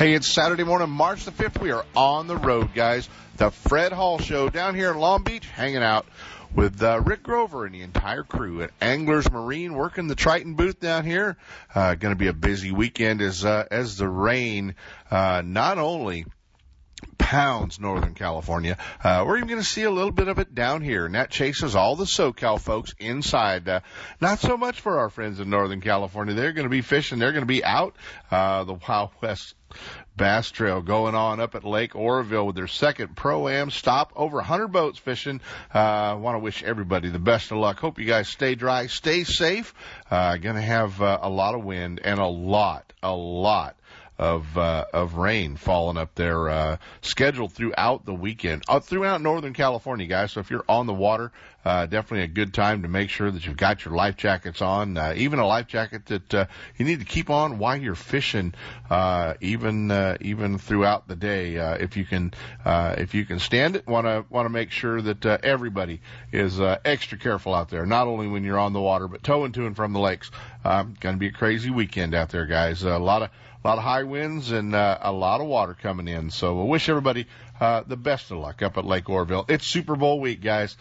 Hey, it's Saturday morning, March the 5th. We are on the road, guys. The Fred Hall Show down here in Long Beach, hanging out with uh, Rick Grover and the entire crew at Anglers Marine, working the Triton booth down here. Uh, going to be a busy weekend as uh, as the rain uh, not only pounds Northern California. Uh, we're even going to see a little bit of it down here, and that chases all the SoCal folks inside. Uh, not so much for our friends in Northern California. They're going to be fishing. They're going to be out. Uh, the Wild West Bass Trail going on up at Lake Oroville with their second Pro Am stop. Over 100 boats fishing. I uh, want to wish everybody the best of luck. Hope you guys stay dry, stay safe. Uh, going to have uh, a lot of wind and a lot, a lot of uh, of rain falling up there, uh, scheduled throughout the weekend, uh, throughout Northern California, guys. So if you're on the water, uh, definitely a good time to make sure that you've got your life jackets on, uh, even a life jacket that uh, you need to keep on while you're fishing, uh, even uh, even throughout the day. Uh, if you can uh, if you can stand it, want to want to make sure that uh, everybody is uh, extra careful out there, not only when you're on the water, but towing to and from the lakes. Uh, going to be a crazy weekend out there, guys. Uh, a lot of a lot of high winds and uh, a lot of water coming in. So we wish everybody uh, the best of luck up at Lake Oroville. It's Super Bowl week, guys.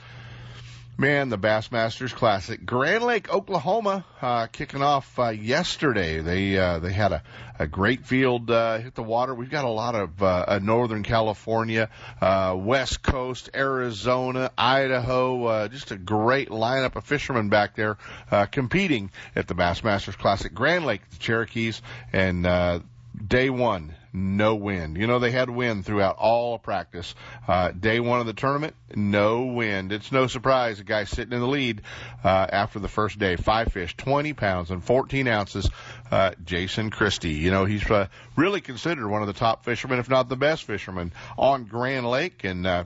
Man, the Bassmasters Classic, Grand Lake, Oklahoma, uh, kicking off uh, yesterday. They uh, they had a, a great field uh, hit the water. We've got a lot of uh, Northern California, uh, West Coast, Arizona, Idaho, uh, just a great lineup of fishermen back there uh, competing at the Bassmasters Classic, Grand Lake, the Cherokees, and uh, day one no wind. You know, they had wind throughout all practice. Uh, day one of the tournament, no wind. It's no surprise a guy sitting in the lead, uh, after the first day. Five fish, 20 pounds and 14 ounces. Uh, Jason Christie. You know, he's, uh, really considered one of the top fishermen, if not the best fisherman on Grand Lake. And, uh,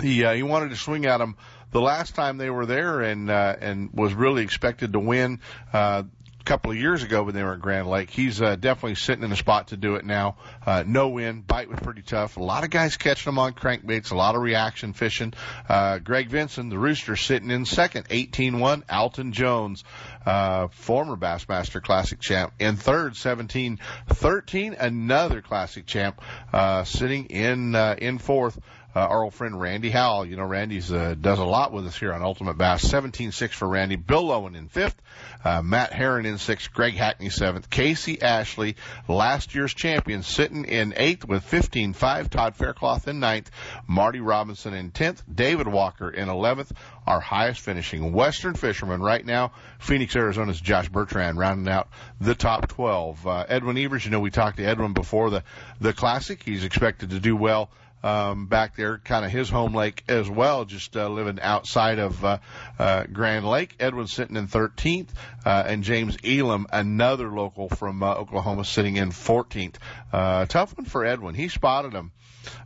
he, uh, he wanted to swing at him the last time they were there and uh, and was really expected to win. Uh, couple of years ago when they were at Grand Lake. He's uh, definitely sitting in a spot to do it now. Uh, no wind, bite was pretty tough. A lot of guys catching them on crankbaits, a lot of reaction fishing. Uh, Greg Vinson, the rooster, sitting in second, 18-1. Alton Jones, uh, former Bassmaster Classic champ, in third, 17-13. Another Classic champ, uh, sitting in uh, in fourth uh, our old friend Randy Howell. You know, Randy's uh, does a lot with us here on Ultimate Bass. 17-6 for Randy. Bill Lowen in fifth. Uh, Matt Herren in sixth. Greg Hackney seventh. Casey Ashley, last year's champion, sitting in eighth with 15-5. Todd Faircloth in ninth. Marty Robinson in tenth. David Walker in eleventh. Our highest finishing Western fisherman right now, Phoenix, Arizona's Josh Bertrand, rounding out the top 12. Uh, Edwin Evers, you know, we talked to Edwin before the the Classic. He's expected to do well um, back there, kind of his home lake as well, just uh, living outside of uh, uh, Grand Lake. Edwin sitting in 13th, uh, and James Elam, another local from uh, Oklahoma, sitting in 14th. Uh, tough one for Edwin. He spotted him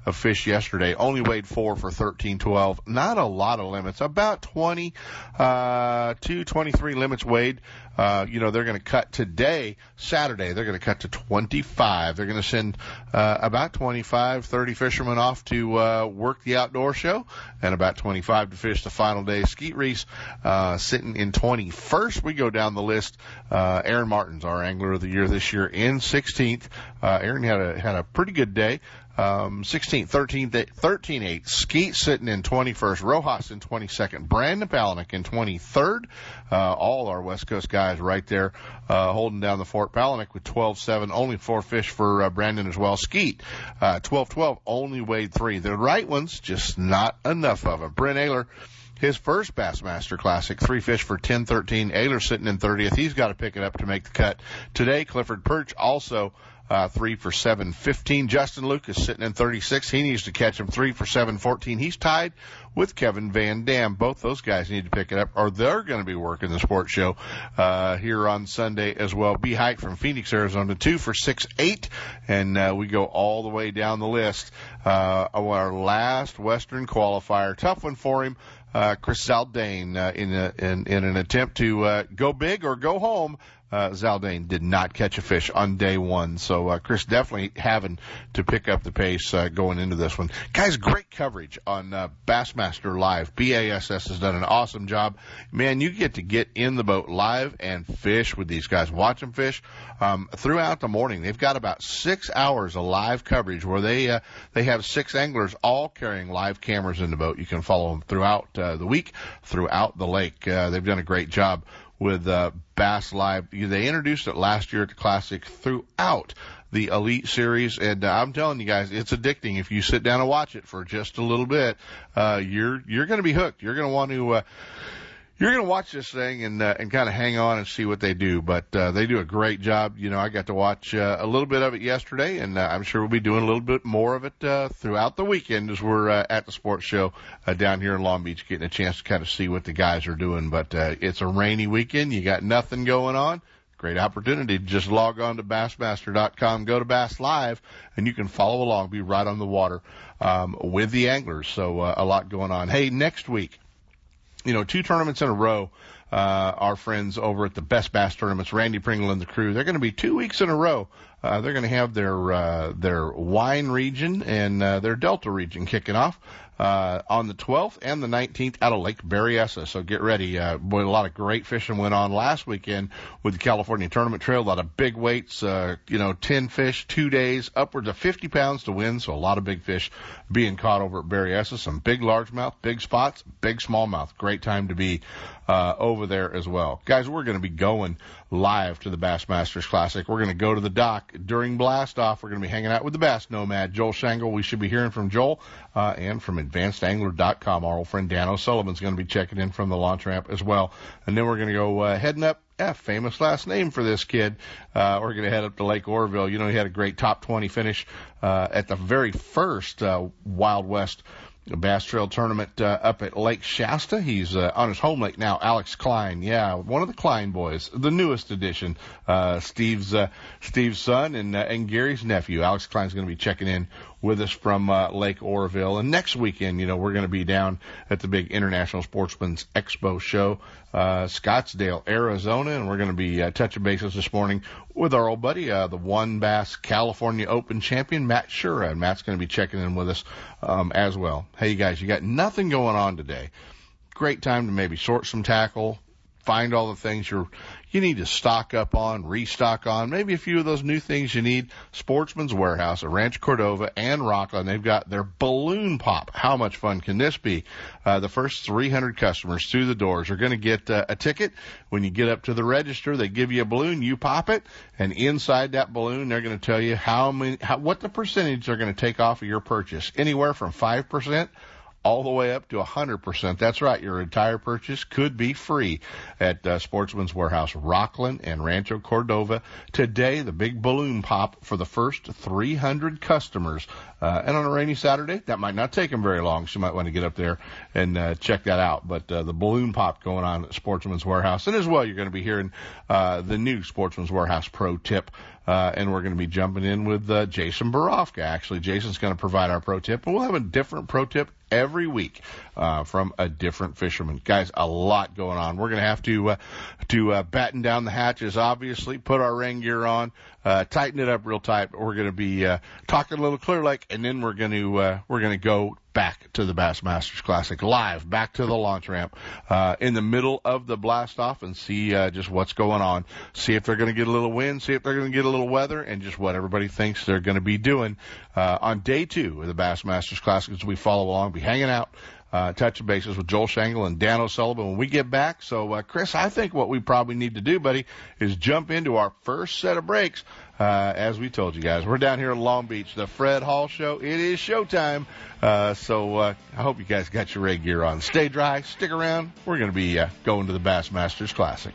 of fish yesterday. Only weighed four for thirteen twelve. Not a lot of limits. About twenty uh, two, twenty three limits weighed. Uh, you know, they're going to cut today, Saturday, they're going to cut to 25. They're going to send uh, about 25, 30 fishermen off to uh, work the outdoor show and about 25 to fish the final day. Skeet Reese uh, sitting in 21st. We go down the list. Uh, Aaron Martens our angler of the year this year in 16th. Uh, Aaron had a had a pretty good day. Um, 16th, 13th, 13 8. Skeet sitting in 21st. Rojas in 22nd. Brandon Palaniuk in 23rd. Uh, all our West Coast guys right there, uh, holding down the fort. Palaniuk with 12-7. Only four fish for, uh, Brandon as well. Skeet, uh, 12-12. Only weighed three. The right ones, just not enough of them. Brent Ehrler, his first Bassmaster Classic, three fish for 10-13. Ehrler sitting in 30th. He's got to pick it up to make the cut. Today, Clifford Pirch also uh, three for 715. Justin Lucas sitting in 36. He needs to catch him three for 714. He's tied with Kevin Van Dam. Both those guys need to pick it up, or they're going to be working the sports show uh, here on Sunday as well. B Hike from Phoenix, Arizona, two for six eight, and uh, we go all the way down the list. Uh, our last Western qualifier, tough one for him. Uh, Chris Zaldain uh, in, a, in in an attempt to uh, go big or go home uh, Zaldain did not catch a fish on day one. So uh, Chris definitely having to pick up the pace uh, going into this one. Guys, great coverage on uh, Bassmaster Live. BASS has done an awesome job. Man, you get to get in the boat live and fish with these guys. Watch them fish um, throughout the morning. They've got about six hours of live coverage where they uh, they have six anglers all carrying live cameras in the boat. You can follow them throughout uh, the week, throughout the lake. Uh, they've done a great job with uh, Bass Live. They introduced it last year at the Classic throughout the Elite Series, and uh, I'm telling you guys, it's addicting. If you sit down and watch it for just a little bit, uh, you're you're going to be hooked. You're going to want to. Uh, you're going to watch this thing and uh, and kind of hang on and see what they do. But uh, they do a great job. You know, I got to watch uh, a little bit of it yesterday, and uh, I'm sure we'll be doing a little bit more of it uh, throughout the weekend as we're uh, at the sports show uh, down here in Long Beach, getting a chance to kind of see what the guys are doing. But uh, it's a rainy weekend. You got nothing going on. Great opportunity to just log on to Bassmaster.com, go to Bass Live, and you can follow along, be right on the water um, with the anglers. So uh, a lot going on. Hey, next week you know, two tournaments in a row. Uh, our friends over at the Best Bass Tournaments, Randy Pringle and the crew, they're going to be two weeks in a row. Uh, they're going to have their uh, their wine region and uh, their Delta region kicking off uh, on the 12th and the 19th out of Lake Berryessa. So get ready. Uh, boy, a lot of great fishing went on last weekend with the California Tournament Trail. A lot of big weights, uh, you know, 10 fish, two days, upwards of 50 pounds to win. So a lot of big fish being caught over at Berryessa. Some big largemouth, big spots, big smallmouth. Great time to be uh, over there as well. Guys, we're going to be going live to the Bassmasters Classic. We're going to go to the dock during blast off. We're going to be hanging out with the Bass Nomad, Joel Shangle. We should be hearing from Joel uh, and from AdvancedAngler.com. Our old friend Dan O'Sullivan's going to be checking in from the launch ramp as well. And then we're going to go uh, heading up yeah, famous last name for this kid. Uh, we're going to head up to Lake Oroville. You know, he had a great top 20 finish uh, at the very first uh, Wild West Bass Trail Tournament uh, up at Lake Shasta. He's uh, on his home lake now. Alex Klein, yeah, one of the Klein boys, the newest addition. Uh, Steve's uh, Steve's son and uh, and Gary's nephew. Alex Klein's going to be checking in with us from uh, Lake Oroville. And next weekend, you know, we're going to be down at the big International Sportsman's Expo show, uh, Scottsdale, Arizona, and we're going to be uh, touching bases this morning with our old buddy, uh, the WON Bass California Open champion, Matt Shura. And Matt's going to be checking in with us um, as well. Hey, you guys, you got nothing going on today. Great time to maybe sort some tackle, find all the things you're you need to stock up on, restock on, maybe a few of those new things you need. Sportsman's Warehouse at Rancho Cordova and Rocklin, they've got their balloon pop. How much fun can this be? Uh, the first 300 customers through the doors are going to get uh, a ticket. When you get up to the register, they give you a balloon, you pop it, and inside that balloon, they're going to tell you how many, how, what the percentage they're going to take off of your purchase. Anywhere from 5% all the way up to 100%. That's right. Your entire purchase could be free at uh, Sportsman's Warehouse, Rocklin and Rancho Cordova. Today, the big balloon pop for the first 300 customers. Uh, and on a rainy Saturday, that might not take them very long. So you might want to get up there and uh, check that out. But uh, the balloon pop going on at Sportsman's Warehouse. And as well, you're going to be hearing uh, the new Sportsman's Warehouse pro tip uh, and we're going to be jumping in with uh, Jason Borofka. Actually, Jason's going to provide our pro tip, and we'll have a different pro tip every week uh, from a different fisherman. Guys, a lot going on. We're going to have to uh, to uh, batten down the hatches, obviously, put our rain gear on, uh, tighten it up real tight. We're going to be uh, talking a little Clear Lake, and then we're going to uh, we're going to go back to the Bassmasters Classic live, back to the launch ramp uh, in the middle of the blast off, and see uh, just what's going on. See if they're going to get a little wind, see if they're going to get a little weather, and just what everybody thinks they're going to be doing uh, on day two of the Bassmasters Classic as we follow along, be hanging out uh, touching bases with Joel Shangle and Dan O'Sullivan when we get back. So, uh, Chris, I think what we probably need to do, buddy, is jump into our first set of breaks. Uh, as we told you guys, we're down here in Long Beach, the Fred Hall Show. It is showtime. Uh, so uh, I hope you guys got your red gear on. Stay dry, stick around. We're going to be uh, going to the Bassmasters Classic.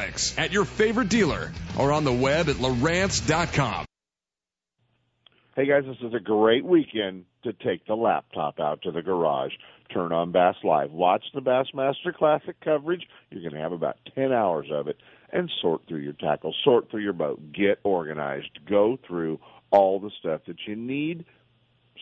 at your favorite dealer or on the web at Lowrance.com. Hey guys, this is a great weekend to take the laptop out to the garage, turn on Bass Live, watch the Bassmaster Classic coverage. You're going to have about 10 hours of it and sort through your tackle, sort through your boat, get organized, go through all the stuff that you need.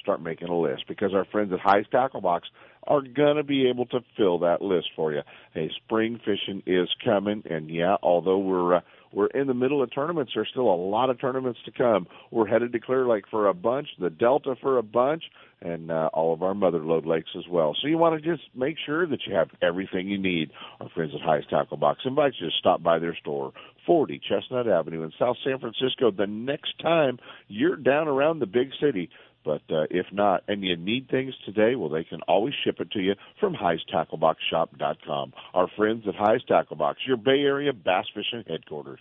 Start making a list because our friends at Hi's Tackle Box are going to be able to fill that list for you. Hey, spring fishing is coming, and yeah, although we're uh, we're in the middle of tournaments. There's still a lot of tournaments to come. We're headed to Clear Lake for a bunch, the Delta for a bunch, and uh, all of our mother lode lakes as well. So you want to just make sure that you have everything you need. Our friends at Hi's Tackle Box invite you to stop by their store, 40 Chestnut Avenue in South San Francisco. The next time you're down around the big city, but uh, if not, and you need things today, well, they can always ship it to you from High'sTackleBoxShop.com. Our friends at Hi's Tackle Box, your Bay Area bass fishing headquarters.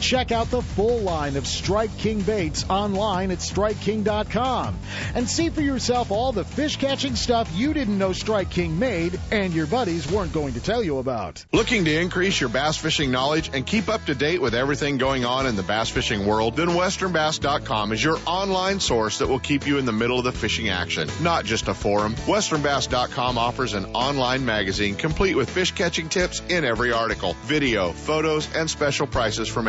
Check out the full line of Strike King baits online at StrikeKing.com and see for yourself all the fish catching stuff you didn't know Strike King made and your buddies weren't going to tell you about. Looking to increase your bass fishing knowledge and keep up to date with everything going on in the bass fishing world? Then WesternBass.com is your online source that will keep you in the middle of the fishing action, not just a forum. WesternBass.com offers an online magazine complete with fish catching tips in every article, video, photos, and special prices from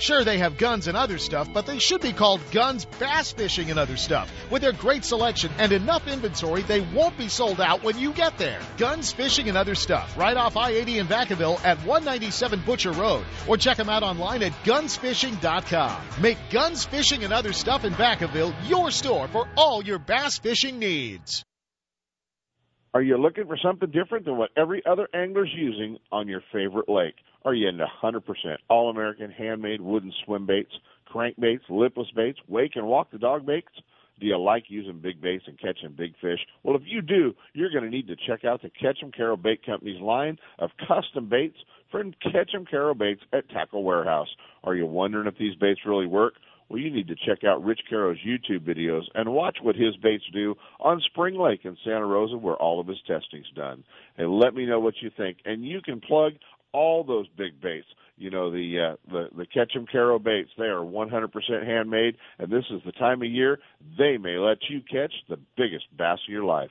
Sure, they have guns and other stuff, but they should be called Guns Bass Fishing and Other Stuff. With their great selection and enough inventory, they won't be sold out when you get there. Guns Fishing and Other Stuff, right off I-80 in Vacaville at 197 Butcher Road, or check them out online at gunsfishing.com. Make Guns Fishing and Other Stuff in Vacaville your store for all your bass fishing needs. Are you looking for something different than what every other angler's using on your favorite lake? Are you into 100% all American handmade wooden swim baits, crankbaits, lipless baits, wake and walk the dog baits? Do you like using big baits and catching big fish? Well, if you do, you're going to need to check out the Ketchum Carroll Bait Company's line of custom baits from Ketchum Carroll Baits at Tackle Warehouse. Are you wondering if these baits really work? Well, you need to check out Rich Caro's YouTube videos and watch what his baits do on Spring Lake in Santa Rosa, where all of his testing's done. And let me know what you think. And you can plug all those big baits. You know the uh, the the Ketchum Caro baits. They are 100% handmade, and this is the time of year they may let you catch the biggest bass of your life.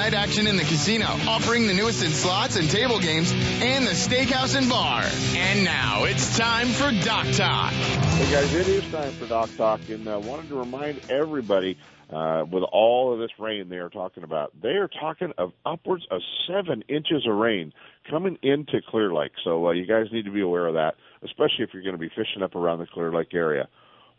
night action in the casino, offering the newest in slots and table games, and the steakhouse and bar. And now it's time for Dock Talk. Hey guys, it is time for Dock Talk, and uh, wanted to remind everybody uh, with all of this rain they are talking about, they are talking of upwards of seven inches of rain coming into Clear Lake. So uh, you guys need to be aware of that, especially if you're going to be fishing up around the Clear Lake area.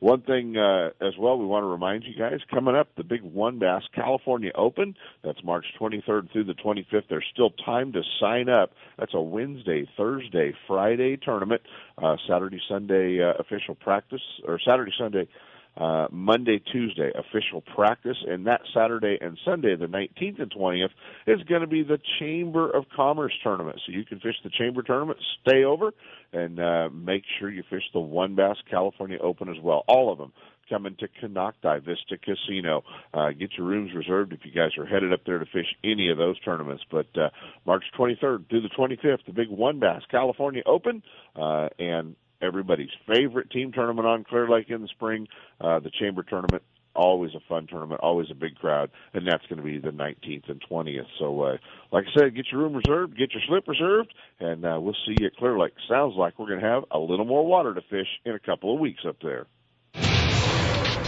One thing uh, as well, we want to remind you guys coming up the big WON Bass California Open. That's March 23rd through the 25th. There's still time to sign up. That's a Wednesday, Thursday, Friday tournament. Uh, Saturday, Sunday uh, official practice, or Saturday, Sunday uh, Monday, Tuesday official practice, and that Saturday and Sunday, the 19th and 20th, is going to be the Chamber of Commerce tournament. So you can fish the Chamber tournament, stay over, and uh, make sure you fish the WON Bass California Open as well. All of them coming to Konocti Vista Casino. Uh, get your rooms reserved if you guys are headed up there to fish any of those tournaments. But uh, March 23rd through the 25th, the big WON Bass California Open, uh, and everybody's favorite team tournament on Clear Lake in the spring, uh, the Chamber tournament. Always a fun tournament, always a big crowd, and that's going to be the 19th and 20th. So, uh, like I said, get your room reserved, get your slip reserved, and uh, we'll see you at Clear Lake. Sounds like we're going to have a little more water to fish in a couple of weeks up there.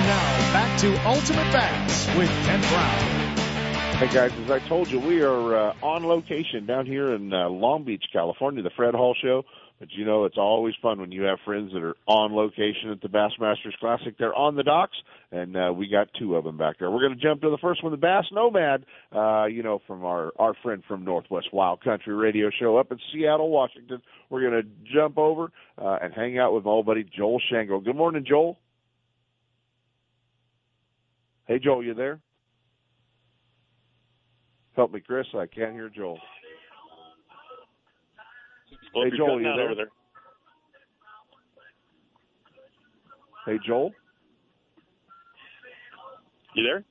And now back to Ultimate Bass with Kent Brown. Hey guys, as I told you, we are uh, on location down here in uh, Long Beach, California, the Fred Hall Show. But you know, it's always fun when you have friends that are on location at the Bassmasters Classic. They're on the docks, and uh, we got two of them back there. We're going to jump to the first one, the Bass Nomad. Uh, you know, from our our friend from Northwest Wild Country Radio Show up in Seattle, Washington. We're going to jump over uh, and hang out with my old buddy Joel Shangle. Good morning, Joel. Hey, Joel, you there? Help me, Chris. I can't hear Joel. Well, Hey, Joel, you there? over there. Hey, Joel. You there?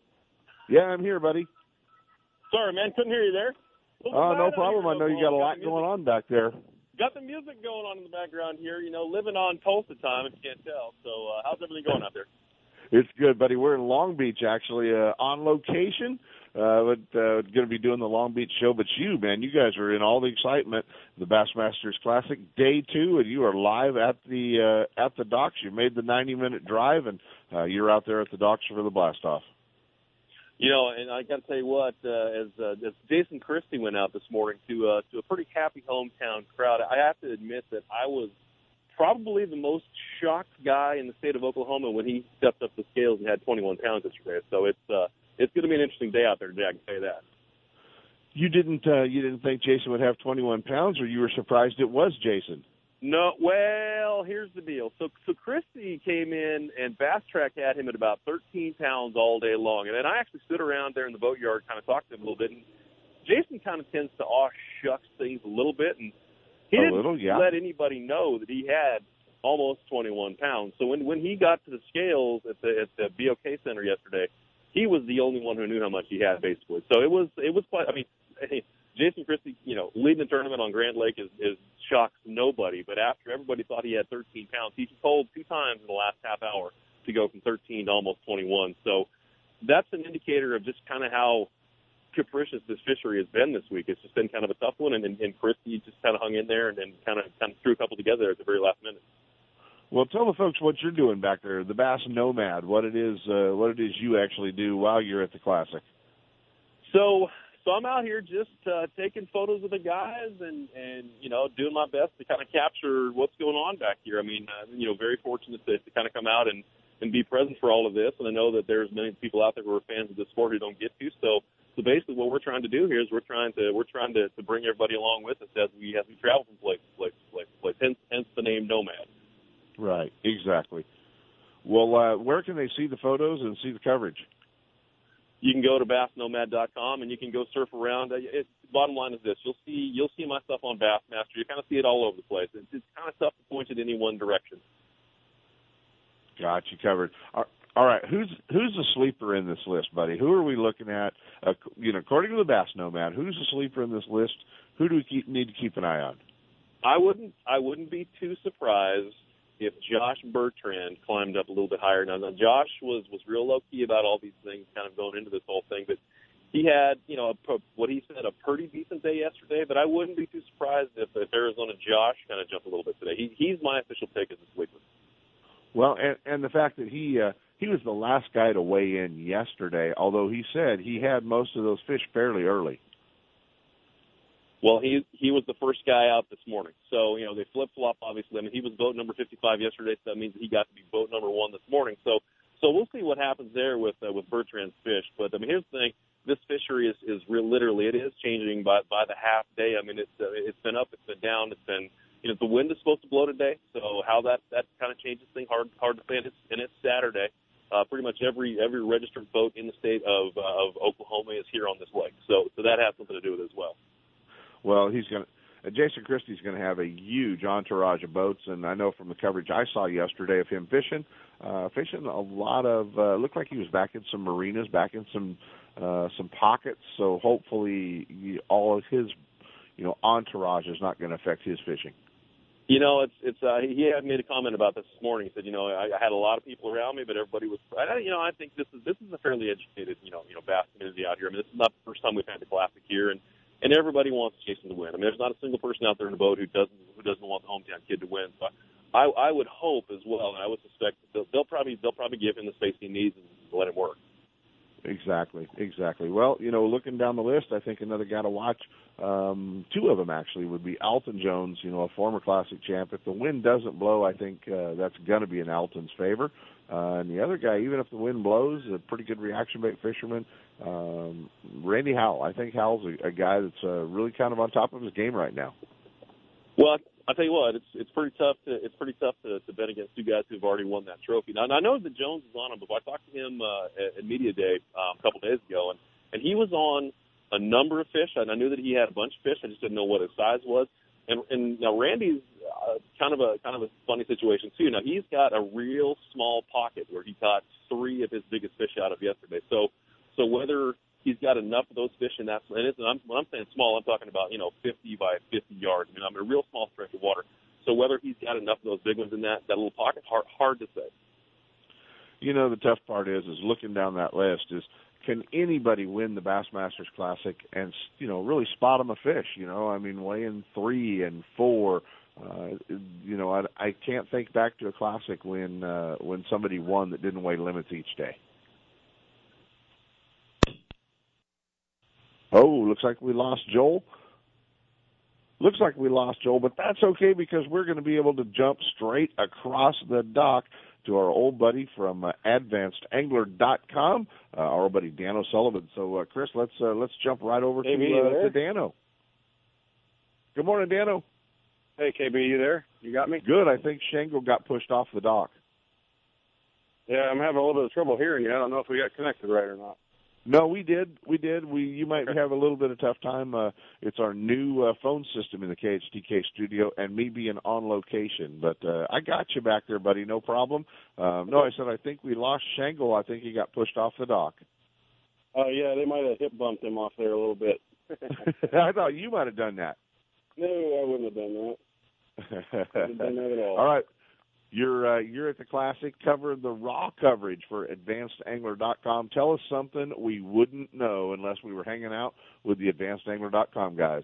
Yeah, I'm here, buddy. Sorry, man, couldn't hear you there. Oh, no problem. I know you got a lot going on back there. Got the music going on in the background here. You know, living on Tulsa time, if you can't tell. So, uh, how's everything going out there? It's good, buddy. We're in Long Beach, actually, uh, on location. Uh, but uh, going to be doing the Long Beach show. But you, man, you guys are in all the excitement. The Bassmasters Classic Day Two, and you are live at the uh, at the docks. You made the 90 minute drive, and uh, you're out there at the docks for the blast off. You know, and I got to tell you what, uh, as uh, as Jason Christie went out this morning to uh, to a pretty happy hometown crowd, I have to admit that I was probably the most shocked guy in the state of Oklahoma when he stepped up the scales and had 21 pounds yesterday. So it's uh, it's going to be an interesting day out there today. I can tell you that. You didn't uh, you didn't think Jason would have 21 pounds, or you were surprised it was Jason? No, well, here's the deal. So, so Christie came in and Bass Track had him at about 13 pounds all day long, and then I actually stood around there in the boatyard, kind of talked to him a little bit. And Jason kind of tends to aw shucks things a little bit, and he A didn't little, yeah. let anybody know that he had almost 21 pounds. So when when he got to the scales at the at the BOK Center yesterday, he was the only one who knew how much he had basically. So it was it was quite. I mean, Jason Christie, you know, leading the tournament on Grand Lake is, is shocks nobody. But after everybody thought he had 13 pounds, he told two times in the last half hour to go from 13 to almost 21. So that's an indicator of just kind of how capricious this fishery has been this week. It's just been kind of a tough one, and, and, and Christie just kind of hung in there and, and kind of kind of threw a couple together at the very last minute. Well, tell the folks what you're doing back there, the Bass Nomad. What it is, uh, what it is you actually do while you're at the classic. So, so I'm out here just uh, taking photos of the guys and and you know doing my best to kind of capture what's going on back here. I mean, uh, you know, very fortunate to, to kind of come out and and be present for all of this. And I know that there's many people out there who are fans of the sport who don't get to. So, so basically, what we're trying to do here is we're trying to we're trying to, to bring everybody along with us as we as we travel from place to place to place to place. Hence, hence the name Nomad. Right. Exactly. Well, uh, where can they see the photos and see the coverage? You can go to bassnomad.com and you can go surf around. It, bottom line is this: you'll see you'll see my stuff on Bassmaster. You kind of see it all over the place. It's, it's kind of tough to point it in any one direction. Got you covered. All right, who's who's the sleeper in this list, buddy? Who are we looking at? Uh, you know, according to the Bass Nomad, who's the sleeper in this list? Who do we keep, need to keep an eye on? I wouldn't I wouldn't be too surprised if Josh Bertrand climbed up a little bit higher. Now, now Josh was was real low key about all these things, kind of going into this whole thing, but he had, you know, a, what he said, a pretty decent day yesterday. But I wouldn't be too surprised if, if Arizona Josh kind of jumped a little bit today. He, he's my official pick as a sleeper. Well, and and the fact that he uh, he was the last guy to weigh in yesterday, although he said he had most of those fish fairly early. Well, he he was the first guy out this morning, so you know they flip flop. Obviously, I mean he was boat number 55 yesterday, so that means he got to be boat number one this morning. So so we'll see what happens there with uh, with Bertrand's fish. But I mean here's the thing: this fishery is is real literally it is changing by by the half day. I mean it's uh, it's been up, it's been down, it's been you know the wind is supposed to blow today, so how that that kind of changes things hard hard to. And it's and it's Saturday. Uh, pretty much every every registered boat in the state of uh, of Oklahoma is here on this lake, so so that has something to do with it as well. Well, he's going to. Uh, Jason Christie's going to have a huge entourage of boats, and I know from the coverage I saw yesterday of him fishing, uh, fishing a lot of. Uh, looked like he was back in some marinas, back in some uh, some pockets. So hopefully, all of his, you know, entourage is not going to affect his fishing. You know, it's it's. Uh, he had made a comment about this this morning. He said, you know, I, I had a lot of people around me, but everybody was. I, you know, I think this is this is a fairly educated, you know, you know, bass community out here. I mean, this is not the first time we've had the classic here, and and everybody wants Jason to win. I mean, there's not a single person out there in the boat who doesn't who doesn't want the hometown kid to win. So I I would hope as well, and I would suspect that they'll, they'll probably they'll probably give him the space he needs and let him work. Exactly, exactly. Well, you know, looking down the list, I think another guy to watch, um, two of them actually, would be Alton Jones, you know, a former classic champ. If the wind doesn't blow, I think uh, that's going to be in Alton's favor. Uh, and the other guy, even if the wind blows, a pretty good reaction bait fisherman, um, Randy Howell. I think Howell's a, a guy that's uh, really kind of on top of his game right now. Well, I tell you what, it's it's pretty tough to it's pretty tough to, to bet against two guys who've already won that trophy. Now, I know that Jones is on him, but I talked to him uh, at, at media day um, a couple days ago, and and he was on a number of fish, and I knew that he had a bunch of fish. I just didn't know what his size was. And and now Randy's uh, kind of a kind of a funny situation too. Now he's got a real small pocket where he caught three of his biggest fish out of yesterday. So so whether he's got enough of those fish in that, and it's, and I'm, when I'm saying small, I'm talking about you know 50 by 50 yards. I mean, I'm in a real small stretch of water. So whether he's got enough of those big ones in that that little pocket, hard, hard to say. You know, the tough part is is looking down that list is can anybody win the Bassmasters Classic and you know really spot them a fish? You know, I mean, weighing three and four. Uh, you know, I, I can't think back to a classic when uh, when somebody won that didn't weigh limits each day. Oh, looks like we lost Joel. Looks like we lost Joel, but that's okay because we're going to be able to jump straight across the dock to our old buddy from uh, AdvancedAngler.com, uh, our old buddy Dan O'Sullivan. So, uh, Chris, let's uh, let's jump right over to, uh, to Dano. Good morning, Dano. Hey, KB, you there? You got me? Good. I think Shangle got pushed off the dock. Yeah, I'm having a little bit of trouble hearing you. I don't know if we got connected right or not. No, we did. We did. We you might have a little bit of tough time. Uh, it's our new uh, phone system in the KHTK studio, and me being on location. But uh, I got you back there, buddy. No problem. Um, no, I said I think we lost Shangle. I think he got pushed off the dock. Oh uh, yeah, they might have hip bumped him off there a little bit. I thought you might have done that. No, I wouldn't have done that. done that at all. all right. You're uh, you're at the Classic covering the raw coverage for AdvancedAngler.com. Tell us something we wouldn't know unless we were hanging out with the AdvancedAngler.com guys.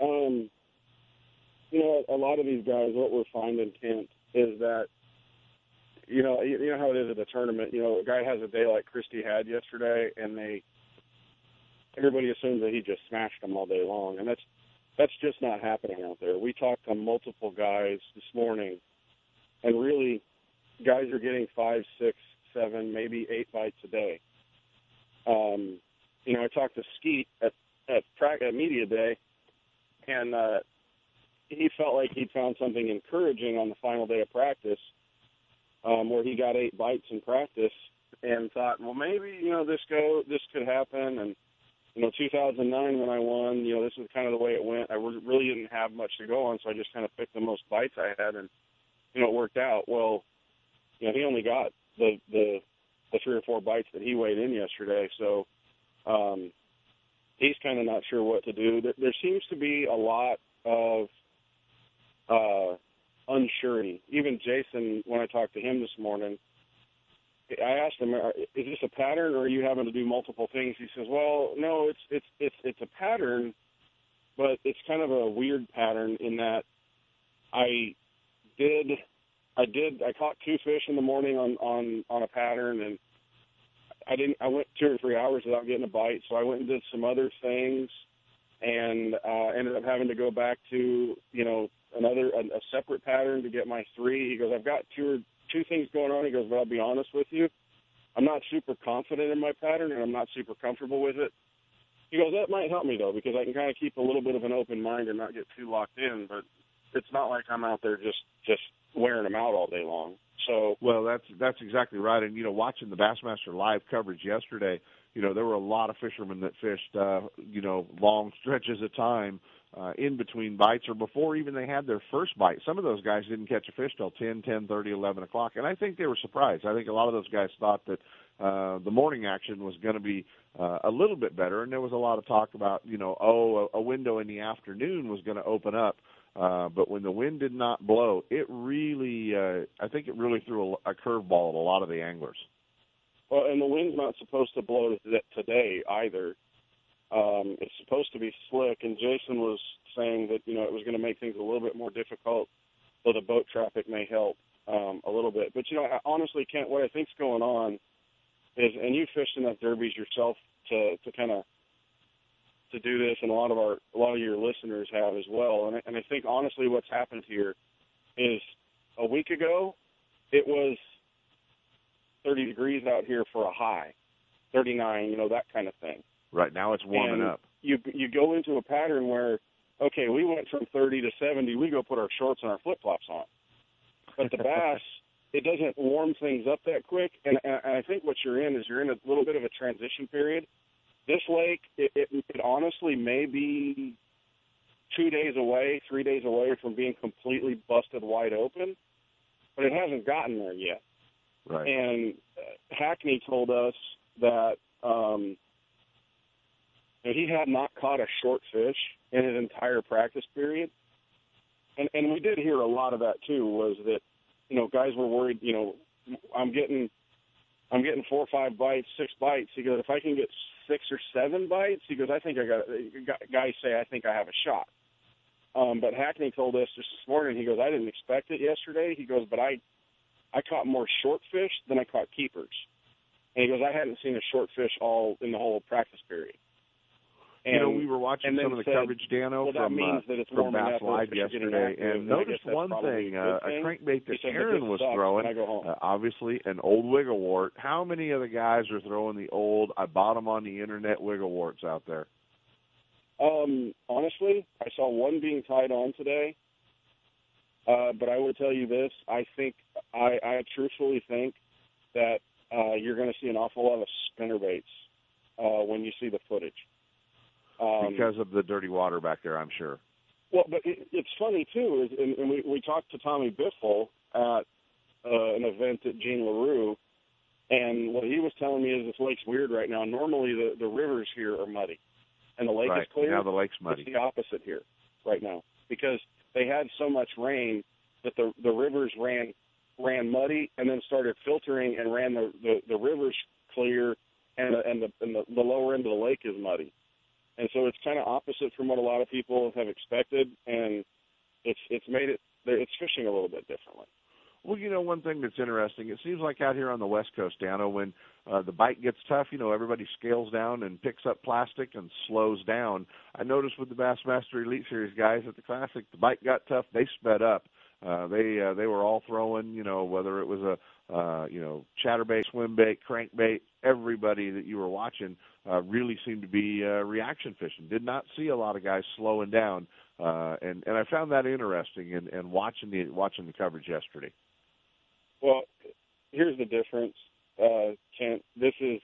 Um, you know, a lot of these guys, what we're finding, Kent, is that you know, you, you know how it is at a tournament. You know, a guy has a day like Christie had yesterday, and they everybody assumes that he just smashed them all day long, and that's that's just not happening out there. We talked to multiple guys this morning and really, guys are getting five, six, seven, maybe eight bites a day. Um, you know, I talked to Skeet at at, at media day, and uh, he felt like he'd found something encouraging on the final day of practice, um, where he got eight bites in practice, and thought, well, maybe you know this go this could happen. And you know, 2009 when I won, you know, this is kind of the way it went. I really didn't have much to go on, so I just kind of picked the most bites I had, and you know, it worked out. Well, you know, he only got the the the three or four bites that he weighed in yesterday, so um, he's kind of not sure what to do. There, there seems to be a lot of uh, unsurety. Even Jason, when I talked to him this morning, I asked him, "Is this a pattern, or are you having to do multiple things?" He says, "Well, no, it's it's it's it's a pattern, but it's kind of a weird pattern in that I did I did I caught two fish in the morning on on on a pattern and I didn't I went two or three hours without getting a bite so I went and did some other things and uh ended up having to go back to you know another a, a separate pattern to get my three. He goes I've got two or two things going on. He goes but I'll be honest with you. I'm not super confident in my pattern and I'm not super comfortable with it. He goes that might help me though because I can kind of keep a little bit of an open mind and not get too locked in but it's not like I'm out there just just wearing them out all day long. So well, that's that's exactly right. And you know, watching the Bassmaster live coverage yesterday, you know, there were a lot of fishermen that fished, uh, you know, long stretches of time uh, in between bites or before even they had their first bite. Some of those guys didn't catch a fish till ten, ten thirty, eleven o'clock, and I think they were surprised. I think a lot of those guys thought that uh, the morning action was going to be uh, a little bit better, and there was a lot of talk about, you know, oh, a, a window in the afternoon was going to open up. Uh, but when the wind did not blow, it really, uh, I think it really threw a, a curveball at a lot of the anglers. Well, and the wind's not supposed to blow today either. Um, it's supposed to be slick, and Jason was saying that you know it was going to make things a little bit more difficult, so the boat traffic may help um, a little bit. But you know, I honestly, Kent, what I think's going on is, and you fished enough derbies yourself to to kind of to do this, and a lot of our a lot of your listeners have as well. And I, and I think honestly, what's happened here is a week ago it was 30 degrees out here for a high, 39, you know that kind of thing. Right now it's warming and up. You you go into a pattern where okay, we went from 30 to 70, we go put our shorts and our flip flops on. But the bass, it doesn't warm things up that quick, and, and I think what you're in is you're in a little bit of a transition period this lake, it, it, it honestly may be two days away, three days away from being completely busted wide open, but it hasn't gotten there yet. Right. And uh, Hackney told us that um, he had not caught a short fish in his entire practice period, and and we did hear a lot of that too. Was that you know guys were worried. You know, I'm getting I'm getting four or five bites, six bites. He goes, if I can get six or seven bites, he goes, I think I got. Guys say I think I have a shot. Um, but Hackney told us just this morning. He goes, I didn't expect it yesterday. He goes, but I, I caught more short fish than I caught keepers. And he goes, I hadn't seen a short fish all in the whole practice period. And, you know, we were watching some of the said, coverage, Dano, well, from uh, from Bass Live yesterday, and noticed one thing: uh, a crankbait that Aaron was throwing. Uh, obviously, an old wiggle wart. How many of the guys are throwing the old? I bought them on the internet wiggle warts out there. Um, honestly, I saw one being tied on today. Uh, but I will tell you this: I think I, I truthfully think that uh, you're going to see an awful lot of spinner baits uh, when you see the footage. Um, because of the dirty water back there, I'm sure. Well, but it, it's funny too, is, and, and we we talked to Tommy Biffle at uh, an event at Gene Larew, and what he was telling me is this lake's weird right now. Normally, the the rivers here are muddy, and the lake right. is clear. Now the lake's muddy. It's the opposite here right now because they had so much rain that the the rivers ran ran muddy and then started filtering and ran the the, the rivers clear and the, and the and the, the lower end of the lake is muddy. And so it's kind of opposite from what a lot of people have expected, and it's it's made it it's fishing a little bit differently. Well, you know, one thing that's interesting, it seems like out here on the West Coast, Dano, when uh, the bite gets tough, you know, everybody scales down and picks up plastic and slows down. I noticed with the Bassmaster Elite Series guys at the Classic, the bite got tough, they sped up. Uh, they uh, they were all throwing, you know, whether it was a uh, you know chatterbait, swim bait, crankbait. Everybody that you were watching uh, really seemed to be uh, reaction fishing. Did not see a lot of guys slowing down, uh, and and I found that interesting. And and watching the watching the coverage yesterday. Well, here's the difference, uh, Kent. This is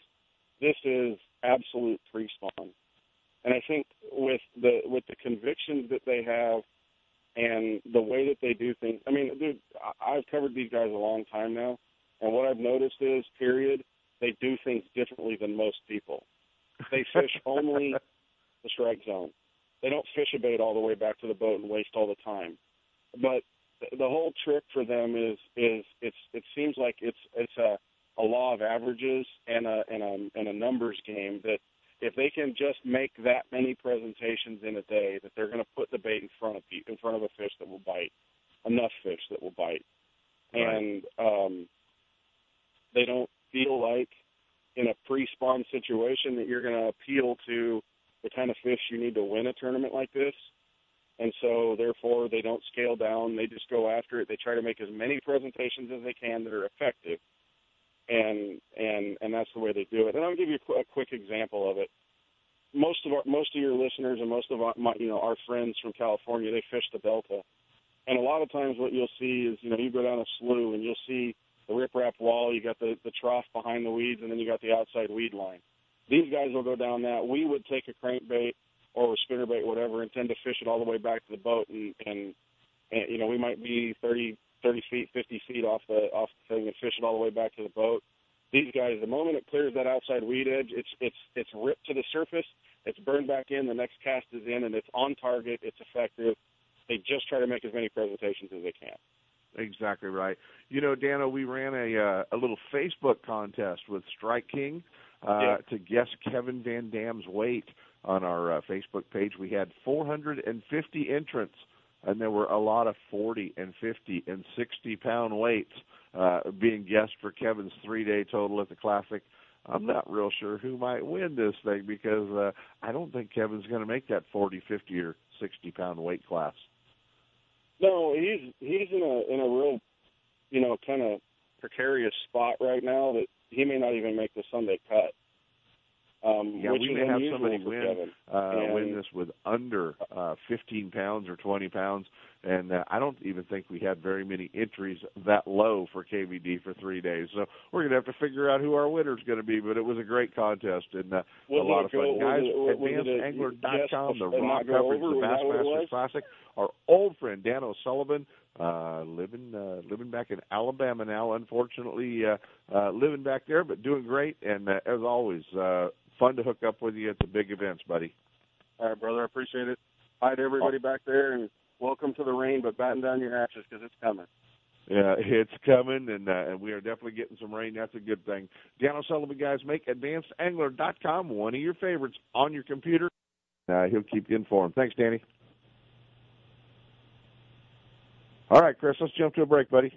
this is absolute pre-spawn, and I think with the with the convictions that they have and the way that they do things. I mean, dude, I've covered these guys a long time now, and what I've noticed is, period, they do things differently than most people. They fish only the strike zone. They don't fish a bait all the way back to the boat and waste all the time. But the whole trick for them is is it's it seems like it's it's a a law of averages and a and a and a numbers game that if they can just make that many presentations in a day, that they're going to put the bait in front of in front of a fish that will bite, enough fish that will bite, right. and um, they don't feel like in a pre-spawn situation that you're going to appeal to the kind of fish you need to win a tournament like this. And so, therefore, they don't scale down. They just go after it. They try to make as many presentations as they can that are effective and and and that's the way they do it. And I'll give you a, quick example of it. Most of our most of your listeners and most of our my, you know our friends from California they fish the Delta, and a lot of times what you'll see is you know you go down a slough and you'll see the riprap wall, you got the the trough behind the weeds, and then you got the outside weed line. These guys will go down that. We would take a crankbait or a spinnerbait, whatever, and tend to fish it all the way back to the boat, and and, and you know we might be 30 30 feet, 50 feet off the off the thing and fish it all the way back to the boat. These guys, the moment it clears that outside weed edge, it's it's it's ripped to the surface. It's burned back in. The next cast is in, and it's on target. It's effective. They just try to make as many presentations as they can. Exactly right. You know, Dano, we ran a uh, a little Facebook contest with Strike King uh, yeah. to guess Kevin Van Dam's weight on our uh, Facebook page. We had 450 entrants and there were a lot of 40 and 50 and 60 pound weights uh, being guessed for Kevin's three day total at the Classic. I'm not real sure who might win this thing because uh, I don't think Kevin's going to make that 40, 50, or 60 pound weight class. No, he's he's in a in a real, you know, kind of precarious spot right now that he may not even make the Sunday cut. Um, yeah, we may have somebody win uh, win this with under uh, 15 pounds or 20 pounds, and uh, I don't even think we had very many entries that low for KVD for three days. So we're gonna have to figure out who our winner is going to be. But it was a great contest and uh, a lot of fun, guys. AdvancedAngler.com, the raw coverage, the Bassmasters Classic. Our old friend Dan O'Sullivan uh living uh living back in Alabama now unfortunately uh uh living back there but doing great and uh, as always uh fun to hook up with you at the big events, buddy. All right, brother. I appreciate it. Hi to everybody back there, and welcome to the rain, but batten down your hatches because it's coming. Yeah, it's coming, and uh, and we are definitely getting some rain. That's a good thing. Dan O'Sullivan, guys, make AdvancedAngler.com one of your favorites on your computer. Uh, he'll keep you informed. Thanks, Danny. All right, Chris, let's jump to a break, buddy.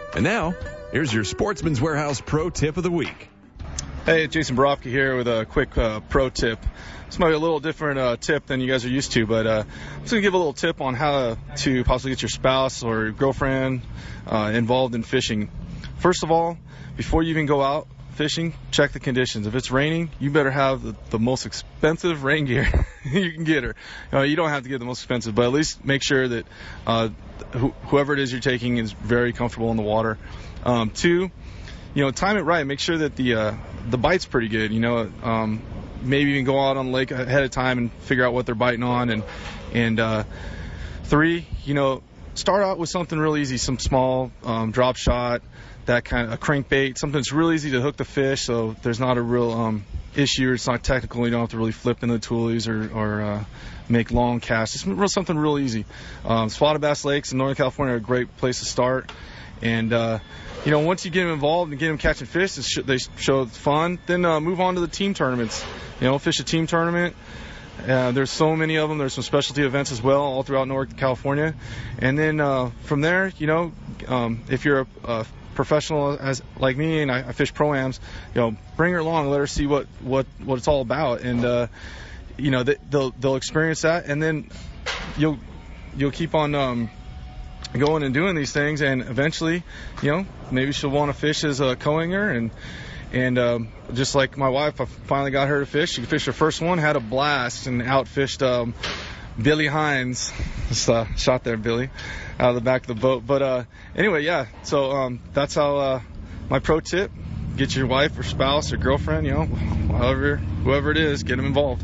And now, Here's your Sportsman's Warehouse Pro Tip of the Week. Hey, Jason Borofka here with a quick uh, pro tip. This might be a little different uh, tip than you guys are used to, but uh, I'm just going to give a little tip on how to possibly get your spouse or your girlfriend uh, involved in fishing. First of all, before you even go out fishing, check the conditions. If it's raining, you better have the, the most expensive rain gear you can get her. Uh, you don't have to get the most expensive, but at least make sure that uh, wh- whoever it is you're taking is very comfortable in the water. Um, two, you know, time it right. Make sure that the uh, the bite's pretty good. You know, um, maybe even go out on the lake ahead of time and figure out what they're biting on. And and uh, three, you know, start out with something real easy, some small um, drop shot, that kind of a crankbait, something that's real easy to hook the fish. So there's not a real um, issue. It's not technical. You don't have to really flip into the tules or, or uh, make long casts. It's real, something real easy. Um, Spotted Bass Lakes in Northern California are a great place to start. And uh, you know, once you get them involved and get them catching fish, they show fun. Then uh, move on to the team tournaments. You know, fish a team tournament. Uh, there's so many of them. There's some specialty events as well, all throughout North California. And then uh, from there, you know, um, if you're a, a professional as like me and I, I fish proams, you know, bring her along, let her see what what what it's all about, and uh, you know, they, they'll they'll experience that, and then you'll you'll keep on um, going and doing these things, and eventually, you know, maybe she'll want to fish as a co-angler and. And um, just like my wife, I finally got her to fish. She fished her first one, had a blast, and outfished um, Billy Hines. Just uh, shot there, Billy, out of the back of the boat. But uh, anyway, yeah. So um, that's how uh, my pro tip: get your wife or spouse or girlfriend, you know, however, whoever it is, get them involved.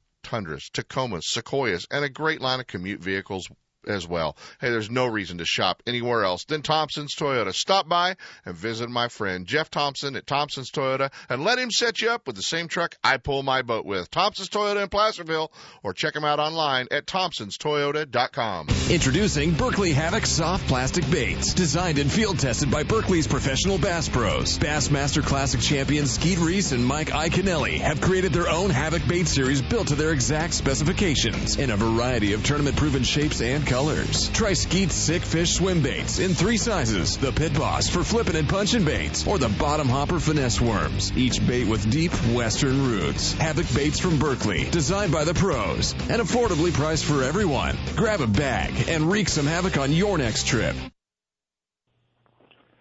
Tundras, Tacomas, Sequoias, and a great line of commute vehicles as well. Hey, there's no reason to shop anywhere else than Thompson's Toyota. Stop by and visit my friend Jeff Thompson at Thompson's Toyota and let him set you up with the same truck I pull my boat with. Thompson's Toyota in Placerville or check him out online at thompsonstoyota.com. Introducing Berkley Havoc soft plastic baits, designed and field tested by Berkley's professional bass pros. Bassmaster Classic champions Skeet Reese and Mike Iaconelli have created their own Havoc bait series built to their exact specifications in a variety of tournament proven shapes and colors. Try Skeet's Sick Fish swim baits in three sizes. The Pit Boss for flipping and punching baits, or the Bottom Hopper finesse worms. Each bait with deep western roots. Havoc baits from Berkley, designed by the pros, and affordably priced for everyone. Grab a bag and wreak some havoc on your next trip.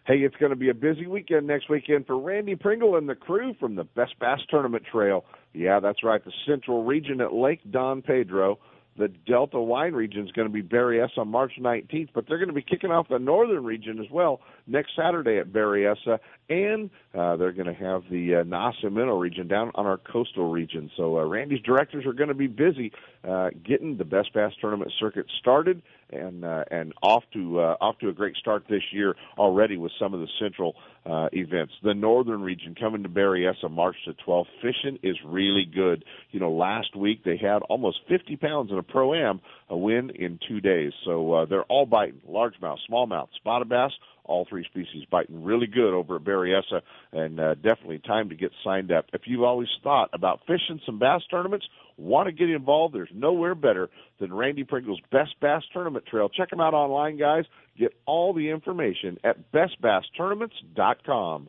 Hey, it's going to be a busy weekend next weekend for Randy Pringle and the crew from the Best Bass Tournament Trail. Yeah, that's right, the Central Region at Lake Don Pedro the Delta wine region is going to be Berryessa on March 19th, but they're going to be kicking off the northern region as well next Saturday at Berryessa, and uh, they're going to have the uh, Nacimiento region down on our coastal region. So uh, Randy's directors are going to be busy uh, getting the Best Bass Tournament circuit started and uh, and off to uh, off to a great start this year already with some of the central uh, events. The northern region coming to Berryessa March the 12th. Fishing is really good. You know, last week they had almost 50 pounds in a pro am, a win in two days. So uh, they're all biting largemouth, smallmouth, spotted bass all three species biting really good over at Berryessa, and uh, definitely time to get signed up. If you've always thought about fishing some bass tournaments, want to get involved, there's nowhere better than Randy Pringle's Best Bass Tournament Trail. Check them out online, guys. Get all the information at bestbasstournaments.com.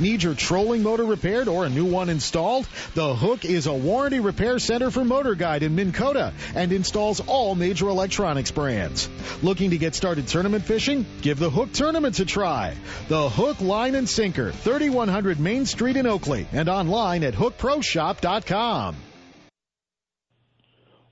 Need your trolling motor repaired or a new one installed? The Hook is a warranty repair center for Motor Guide in Minn Kota and installs all major electronics brands. Looking to get started tournament fishing? Give the Hook Tournaments a try. The Hook Line and Sinker, 3100 Main Street in Oakley and online at hookproshop.com.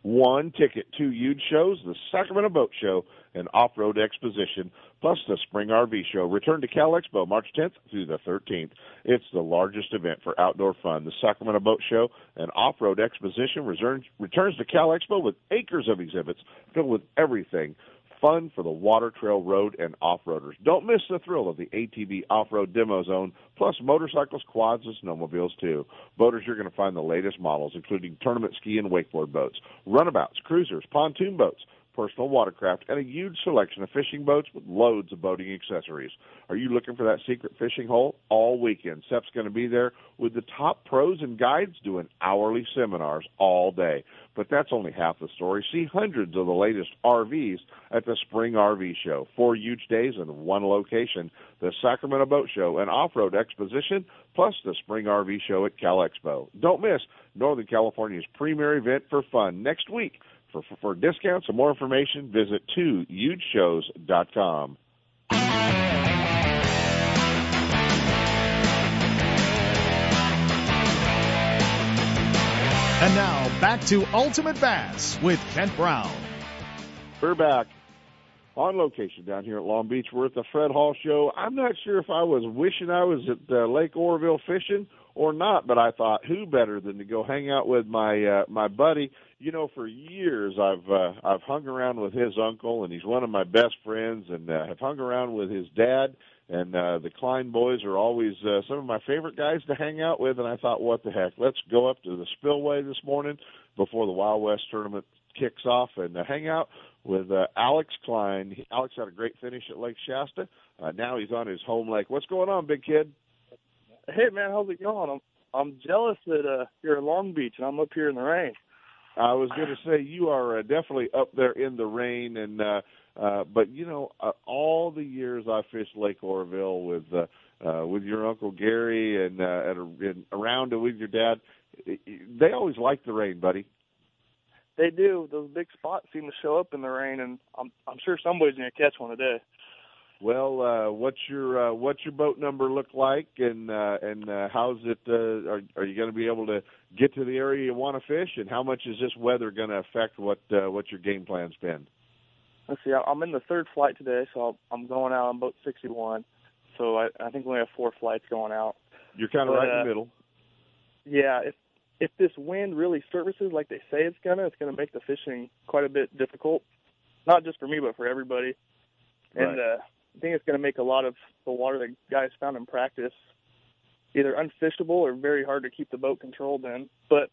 one ticket, two huge shows, the Sacramento Boat Show and Off-Road Exposition, plus the Spring RV Show. Return to Cal Expo March 10th through the 13th. It's the largest event for outdoor fun. The Sacramento Boat Show and Off-Road Exposition returns, returns to Cal Expo with acres of exhibits filled with everything fun for the water trail road and off-roaders. Don't miss the thrill of the ATV off-road demo zone, plus motorcycles, quads, and snowmobiles too. Boaters, you're going to find the latest models, including tournament ski and wakeboard boats, runabouts, cruisers, pontoon boats, personal watercraft, and a huge selection of fishing boats with loads of boating accessories. Are you looking for that secret fishing hole? All weekend, SEP's going to be there with the top pros and guides doing hourly seminars all day. But that's only half the story. See hundreds of the latest RVs at the Spring RV Show. Four huge days in one location. The Sacramento Boat Show and Off-Road Exposition, plus the Spring RV Show at Cal Expo. Don't miss Northern California's premier event for fun next week. For, for, for discounts and more information, visit 2hugeshows.com. And now back to Ultimate Bass with Kent Brown. We're back on location down here at Long Beach. We're at the Fred Hall Show. I'm not sure if I was wishing I was at uh, Lake Oroville fishing or not, but I thought who better than to go hang out with my uh, my buddy. You know, for years I've uh, I've hung around with his uncle, and he's one of my best friends, and uh, have hung around with his dad. And uh, the Klein boys are always uh, some of my favorite guys to hang out with. And I thought, what the heck? Let's go up to the Spillway this morning before the Wild West tournament kicks off and uh, hang out with uh, Alex Klein. Alex had a great finish at Lake Shasta. Uh, now he's on his home lake. What's going on, big kid? Hey man, how's it going? I'm I'm jealous that uh, you're in Long Beach and I'm up here in the rain. I was going to say you are uh, definitely up there in the rain, and uh, uh, but you know uh, all the years I fished Lake Oroville with uh, uh, with your uncle Gary and uh, and, and around with your dad, they always like the rain, buddy. They do. Those big spots seem to show up in the rain, and I'm I'm sure somebody's going to catch one today. Well, uh, what's your uh, what's your boat number look like, and uh, and uh, how's it? Uh, are are you going to be able to get to the area you want to fish, and how much is this weather going to affect what uh, what your game plan's been? Let's see. I'm in the third flight today, so I'm going out on boat 61. So I, I think we have four flights going out. You're kind of But, right in uh, the middle. Yeah, if if this wind really surfaces like they say it's gonna, it's gonna make the fishing quite a bit difficult. Not just for me, but for everybody. And Right. uh, I think it's gonna make a lot of the water that guys found in practice either unfishable or very hard to keep the boat controlled in. But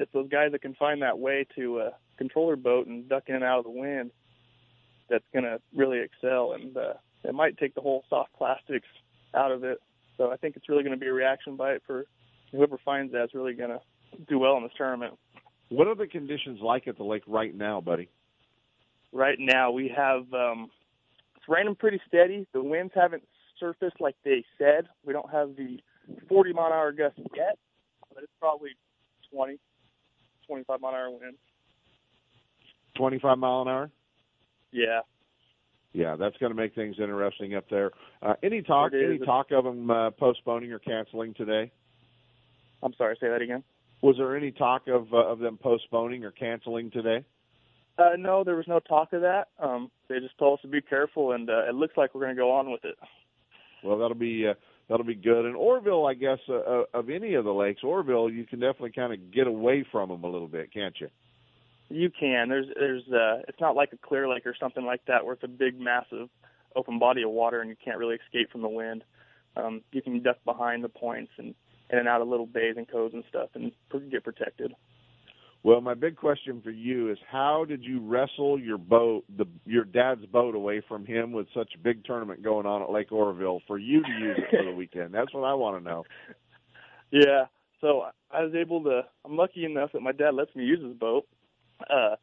it's those guys that can find that way to uh, control their boat and duck in and out of the wind that's gonna really excel. And uh, it might take the whole soft plastics out of it. So I think it's really going to be a reaction by it for whoever finds that's really going to do well in this tournament. What are the conditions like at the lake right now, buddy? Right now we have um, raining pretty steady. The winds haven't surfaced like they said. We don't have the 40 mile an hour gusts yet, but it's probably 20, 25 mile an hour winds. 25 mile an hour. Yeah. Yeah, that's going to make things interesting up there. Uh, any talk? Any talk of them uh, postponing or canceling today? I'm sorry. Say that again. Was there any talk of uh, of them postponing or canceling today? Uh, no, there was no talk of that. Um, they just told us to be careful, and uh, it looks like we're going to go on with it. Well, that'll be uh, that'll be good. And Oroville, I guess, uh, uh, of any of the lakes, Oroville, you can definitely kind of get away from them a little bit, can't you? You can. There's there's uh it's not like a clear lake or something like that where it's a big massive open body of water and you can't really escape from the wind. Um you can duck behind the points and in and out of little bays and coves and stuff and get protected. Well, my big question for you is how did you wrestle your boat, the your dad's boat, away from him with such a big tournament going on at Lake Oroville for you to use it for the weekend? That's what I want to know. Yeah. So I was able to I'm lucky enough that my dad lets me use his boat. Uh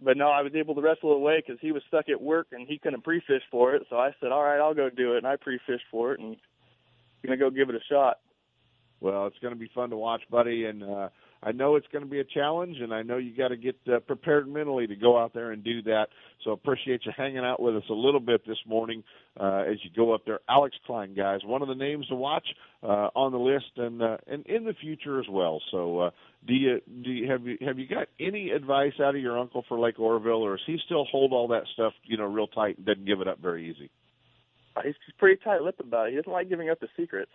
but no, I was able to wrestle it away because he was stuck at work and he couldn't pre-fish for it. So I said, "All right, I'll go do it." And I pre-fished for it and gonna go give it a shot. Well, it's going to be fun to watch, buddy, and uh, I know it's going to be a challenge, and I know you got to get uh, prepared mentally to go out there and do that. So appreciate you hanging out with us a little bit this morning uh, as you go up there. Alex Klein, guys, one of the names to watch uh, on the list, and uh, and in the future as well. So uh, do you do you have you have you got any advice out of your uncle for Lake Oroville, or does he still hold all that stuff you know real tight and doesn't give it up very easy? He's pretty tight-lipped about it. He doesn't like giving up the secrets.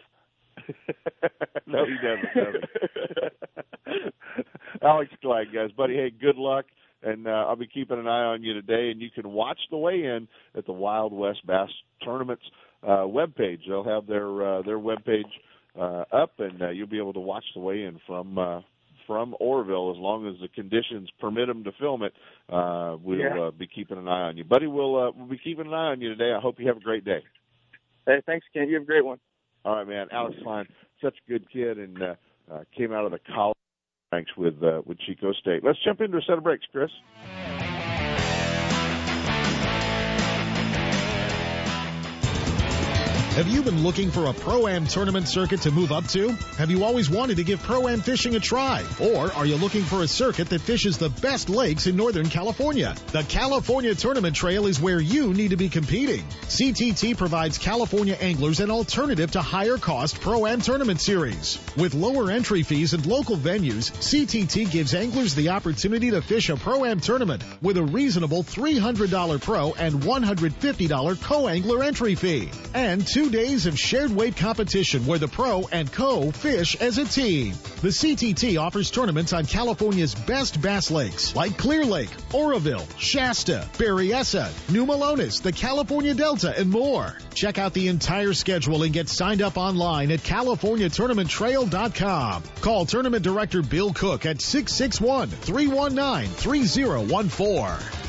no, he doesn't. doesn't. Alex Klein, guys, buddy. Hey, good luck and uh, I'll be keeping an eye on you today. And you can watch the weigh-in at the Wild West Bass Tournaments uh, webpage. They'll have their uh, their webpage uh, up, and uh, you'll be able to watch the weigh-in from uh, from Oroville as long as the conditions permit them to film it. Uh, we'll Yeah. uh, be keeping an eye on you, buddy. We'll uh, we'll be keeping an eye on you today. I hope you have a great day. Hey, thanks, Ken. You have a great one. All right, man. Alex Klein, such a good kid, and uh, uh, came out of the college ranks with uh, with Chico State. Let's jump into a set of breaks, Chris. Have you been looking for a Pro-Am tournament circuit to move up to? Have you always wanted to give Pro-Am fishing a try? Or are you looking for a circuit that fishes the best lakes in Northern California? The California Tournament Trail is where you need to be competing. CTT provides California anglers an alternative to higher cost Pro-Am tournament series. With lower entry fees and local venues, CTT gives anglers the opportunity to fish a Pro-Am tournament with a reasonable $300 pro and $150 co-angler entry fee. And two days of shared weight competition where the pro and co fish as a team. The CTT offers tournaments on California's best bass lakes like Clear Lake, Oroville, Shasta, Berryessa, New Melones, the California Delta, and more. Check out the entire schedule and get signed up online at CaliforniaTournamentTrail.com. Call Tournament Director Bill Cook at 661-319-3014.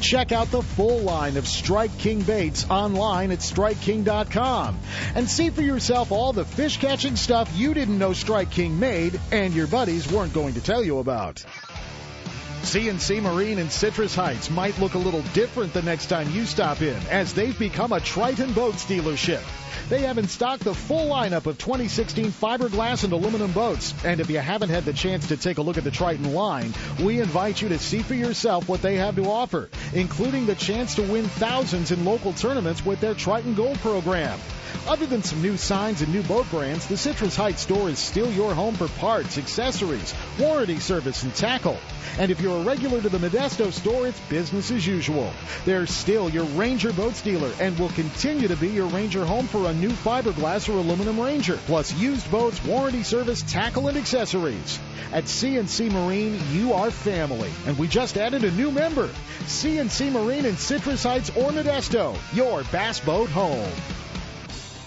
Check out the full line of Strike King baits online at StrikeKing.com and see for yourself all the fish catching stuff you didn't know Strike King made and your buddies weren't going to tell you about. CNC Marine in Citrus Heights might look a little different the next time you stop in, as they've become a Triton Boats dealership. They have in stock the full lineup of 2016 fiberglass and aluminum boats. And if you haven't had the chance to take a look at the Triton line, we invite you to see for yourself what they have to offer, including the chance to win thousands in local tournaments with their Triton Gold program. Other than some new signs and new boat brands, the Citrus Heights store is still your home for parts, accessories, warranty service, and tackle. And if you're a regular to the Modesto store, it's business as usual. They're still your Ranger Boats dealer and will continue to be your Ranger home for a new fiberglass or aluminum Ranger, plus used boats, warranty service, tackle, and accessories. At CNC Marine, you are family, and we just added a new member. CNC Marine in Citrus Heights or Modesto, your bass boat home.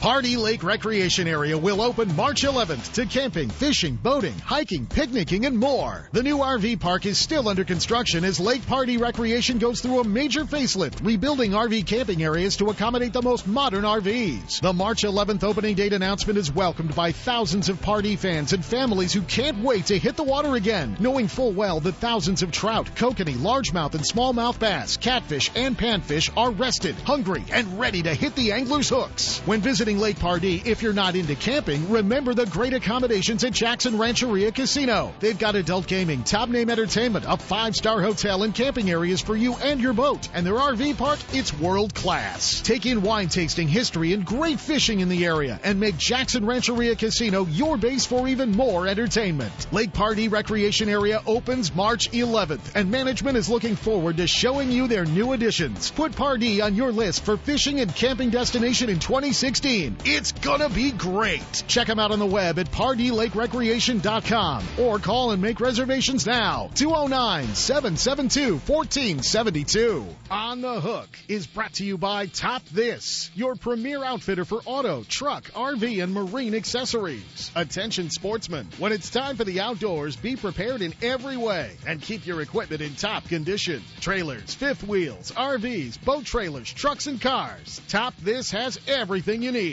Pardee Lake Recreation Area will open March 11th to camping, fishing, boating, hiking, picnicking, and more. The new RV park is still under construction as Lake Pardee Recreation goes through a major facelift, rebuilding RV camping areas to accommodate the most modern RVs. The March 11th opening date announcement is welcomed by thousands of Pardee fans and families who can't wait to hit the water again, knowing full well that thousands of trout, kokanee, largemouth, and smallmouth bass, catfish, and panfish are rested, hungry, and ready to hit the angler's hooks. When visiting Lake Pardee, if you're not into camping, remember the great accommodations at Jackson Rancheria Casino. They've got adult gaming, top name entertainment, a five star hotel, and camping areas for you and your boat. And their RV park, it's world class. Take in wine tasting, history, and great fishing in the area, and make Jackson Rancheria Casino your base for even more entertainment. Lake Pardee Recreation Area opens March 11th, and management is looking forward to showing you their new additions. Put Pardee on your list for fishing and camping destination in 2016. It's gonna be great. Check them out on the web at PardeeLakeRecreation.com or call and make reservations now. 209-772-1472. On the Hook is brought to you by Top This, your premier outfitter for auto, truck, RV, and marine accessories. Attention sportsmen, when it's time for the outdoors, be prepared in every way and keep your equipment in top condition. Trailers, fifth wheels, RVs, boat trailers, trucks, and cars. Top This has everything you need.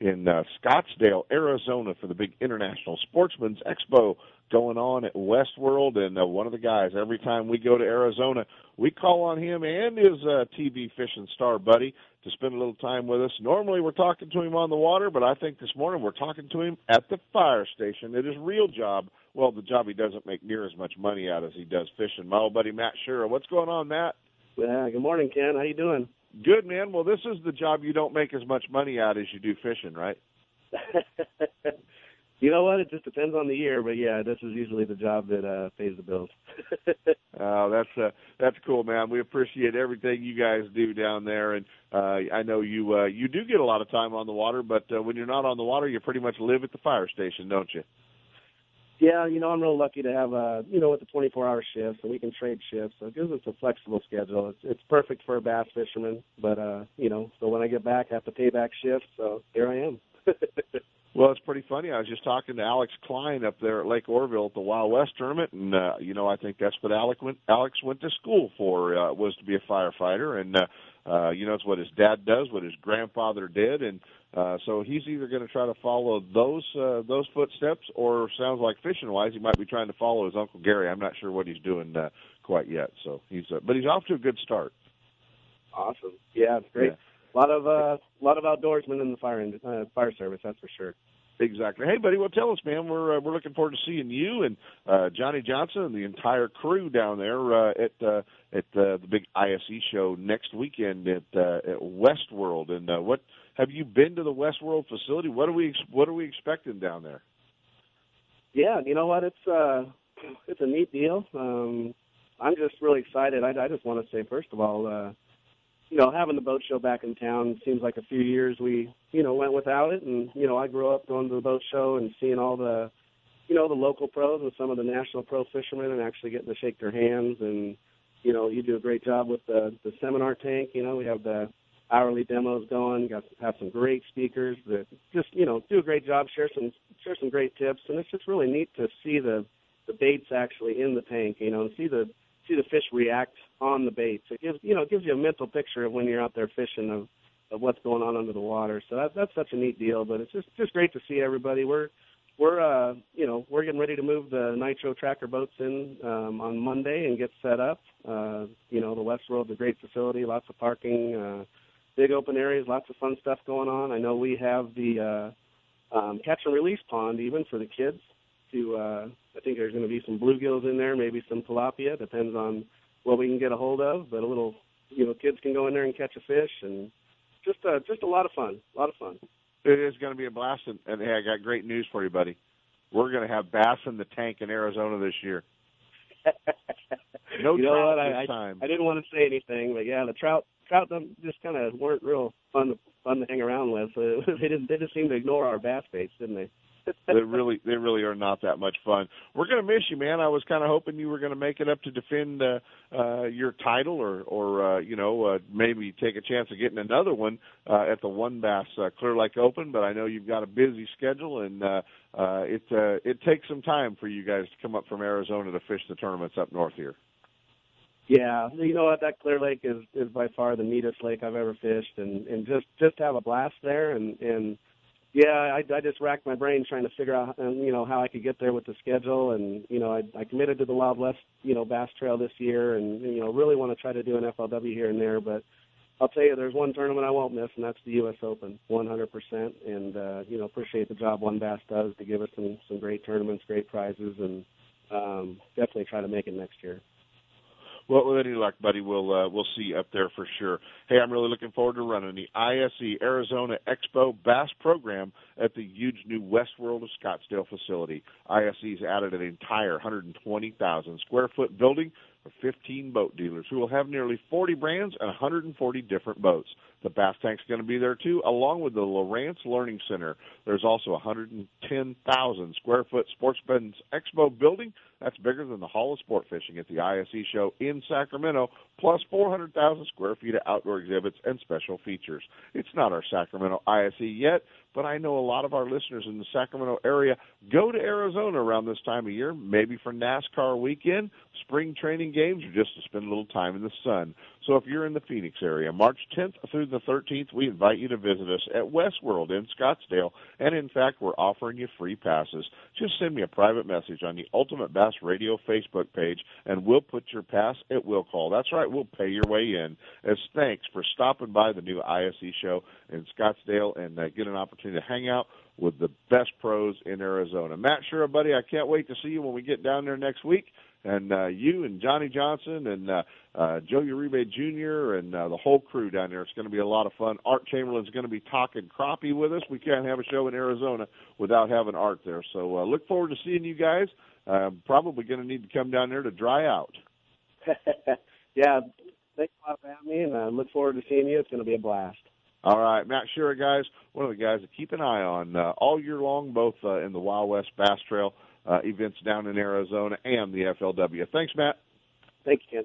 in uh, Scottsdale, Arizona, for the big International Sportsman's Expo going on at Westworld. And uh, one of the guys, every time we go to Arizona, we call on him and his uh, TV fishing star buddy to spend a little time with us. Normally we're talking to him on the water, but I think this morning we're talking to him at the fire station. It is real job. Well, the job he doesn't make near as much money out as he does fishing. My old buddy Matt Shura. What's going on, Matt? Yeah, good morning, Ken. How you doing? Good, man. Well, this is the job you don't make as much money out as you do fishing, right? you know what? It just depends on the year, but yeah, this is usually the job that uh pays the bills. Oh, that's uh, that's cool, man. We appreciate everything you guys do down there, and uh, I know you uh, you do get a lot of time on the water, but uh, when you're not on the water, you pretty much live at the fire station, don't you? Yeah, you know, I'm real lucky to have a you know with the 24 hour shifts, and we can trade shifts, so it gives us a flexible schedule. It's it's perfect for a bass fisherman, but uh, you know, so when I get back, I have to pay back shifts, so here I am. Well, it's pretty funny. I was just talking to Alex Klein up there at Lake Oroville at the Wild West tournament, and uh, you know, I think that's what Alex went Alex went to school for uh, was to be a firefighter, and uh, uh, you know, it's what his dad does, what his grandfather did, and uh, so he's either going to try to follow those uh, those footsteps, or sounds like fishing wise, he might be trying to follow his uncle Gary. I'm not sure what he's doing uh, quite yet. So he's, uh, but he's off to a good start. awesome. Yeah, it's great. Yeah. A lot of uh, a lot of outdoorsmen in the fire uh, fire service, that's for sure. Exactly. Hey, buddy, well, tell us, man. We're uh, we're looking forward to seeing you and uh, Johnny Johnson and the entire crew down there uh, at uh, at uh, the big ISE show next weekend at uh, at Westworld. And uh, what have you been to the Westworld facility? What are we what are we expecting down there? Yeah, you know what? It's uh, it's a neat deal. Um, I'm just really excited. I, I just want to say, first of all, uh, you know, having the boat show back in town seems like a few years we, you know, went without it. And you know, I grew up going to the boat show and seeing all the, you know, the local pros and some of the national pro fishermen and actually getting to shake their hands. And you know, you do a great job with the the seminar tank. You know, we have the hourly demos going. Got have some great speakers that just you know do a great job. Share some share some great tips, and it's just really neat to see the the baits actually in the tank. You know, and see the see the fish react on the baits. It gives you know it gives you a mental picture of when you're out there fishing of of what's going on under the water. So that that's such a neat deal. But it's just just great to see everybody. We're we're uh you know we're getting ready to move the nitro tracker boats in um on Monday and get set up. Uh you know the Westworld's a great facility, lots of parking, uh big open areas, lots of fun stuff going on. I know we have the uh um catch and release pond even for the kids to uh I think there's going to be some bluegills in there, maybe some tilapia, depends on what we can get a hold of, but a little you know kids can go in there and catch a fish and just uh just a lot of fun, a lot of fun. It is going to be a blast, and, and hey, I got great news for you, buddy. We're going to have bass in the tank in Arizona this year. No you know trout what? I, this I, time. I didn't want to say anything, but yeah, the trout trout don't, just kind of weren't real fun to, fun to hang around with. So they didn't they just seemed to ignore our bass baits, didn't they? They really they really are not that much fun. We're to miss you, man. I was kind of hoping you were to make it up to defend uh, uh, your title, or or uh, you know uh, maybe take a chance of getting another one uh, at the WON Bass uh, Clear Lake Open. But I know you've got a busy schedule, and uh, uh, it uh, it takes some time for you guys to come up from Arizona to fish the tournaments up north here. Yeah, you know what? That Clear Lake is is by far the neatest lake I've ever fished, and and just just have a blast there, and and yeah, I I just racked my brain trying to figure out um, you know how I could get there with the schedule, and you know I I committed to the Wild West you know Bass Trail this year, and you know really want to try to do an FLW here and there, but I'll tell you, there's one tournament I won't miss, and that's the U.S. Open, 100%. And uh, you know, appreciate the job WON Bass does to give us some some great tournaments, great prizes, and um, definitely try to make it next year. Well, with any luck, buddy, we'll uh, we'll see you up there for sure. Hey, I'm really looking forward to running the ISE Arizona Expo Bass program at the huge new Westworld of Scottsdale facility. ISE's added an entire 120,000 square foot building for 15 boat dealers who will have nearly 40 brands and 140 different boats. The Bass Tank's going to be there too, along with the Lowrance Learning Center. There's also a 110,000 square foot Sportsman's Expo building. That's bigger than the Hall of Sport Fishing at the ISE show in Sacramento, plus 400,000 square feet of outdoor exhibits and special features. It's not our Sacramento ISE yet, but I know a lot of our listeners in the Sacramento area go to Arizona around this time of year, maybe for NASCAR weekend, spring training games, or just to spend a little time in the sun. So if you're in the Phoenix area, March 10th through the 13th, we invite you to visit us at Westworld in Scottsdale. And in fact, we're offering you free passes. Just send me a private message on the Ultimate Bass Radio Facebook page, and we'll put your pass at will call. That's right, we'll pay your way in as thanks for stopping by the new ISE show in Scottsdale and uh, get an opportunity to hang out with the best pros in Arizona. Matt Shura, buddy, I can't wait to see you when we get down there next week and uh, you and Johnny Johnson and uh, uh, Joe Uribe Jr. and uh, the whole crew down there. It's going to be a lot of fun. Art Chamberlain's going to be talking crappie with us. We can't have a show in Arizona without having Art there. So uh, look forward to seeing you guys. Uh, probably going to need to come down there to dry out. yeah, thanks a lot for having me, and I look forward to seeing you. It's going to be a blast. All right, Matt Shura, guys, one of the guys to keep an eye on uh, all year long, both uh, in the Wild West Bass Trail uh, events down in Arizona and the FLW. Thanks, Matt. Thank you, Ken.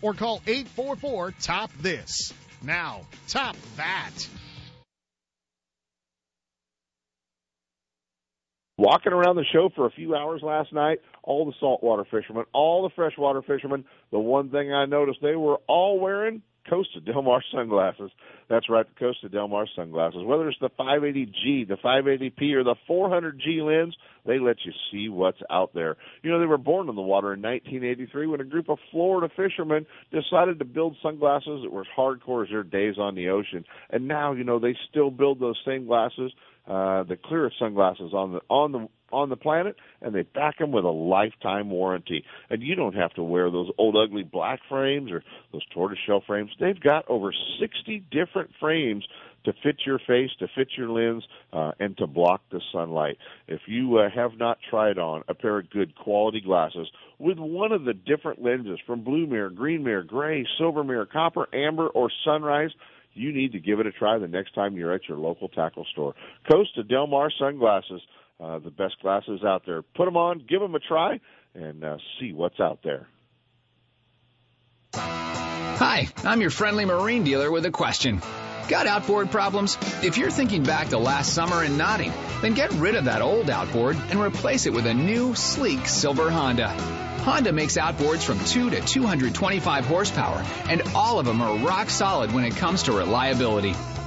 or call 844 Top This. Now, top that. Walking around the show for a few hours last night, all the saltwater fishermen, all the freshwater fishermen, the one thing I noticed they were all wearing Costa Del Mar sunglasses. That's right, the Costa Del Mar sunglasses. Whether it's the 580G, the 580P, or the 400G lens, they let you see what's out there. You know, they were born in the water in 1983 when a group of Florida fishermen decided to build sunglasses that were as hardcore as their days on the ocean. And now, you know, they still build those same glasses, uh, the clearest sunglasses on the on the on the planet, and they back them with a lifetime warranty. And you don't have to wear those old ugly black frames or those tortoiseshell frames. They've got over 60 different frames to fit your face, to fit your lens, uh, and to block the sunlight. If you uh, have not tried on a pair of good quality glasses with one of the different lenses from blue mirror, green mirror, gray, silver mirror, copper, amber, or sunrise, you need to give it a try the next time you're at your local tackle store. Costa Del Mar sunglasses uh, the best glasses out there. Put them on, give them a try, and uh, see what's out there. Hi, I'm your friendly marine dealer with a question. Got outboard problems? If you're thinking back to last summer and nodding, then get rid of that old outboard and replace it with a new, sleek silver Honda. Honda makes outboards from 2 to 225 horsepower, and all of them are rock solid when it comes to reliability.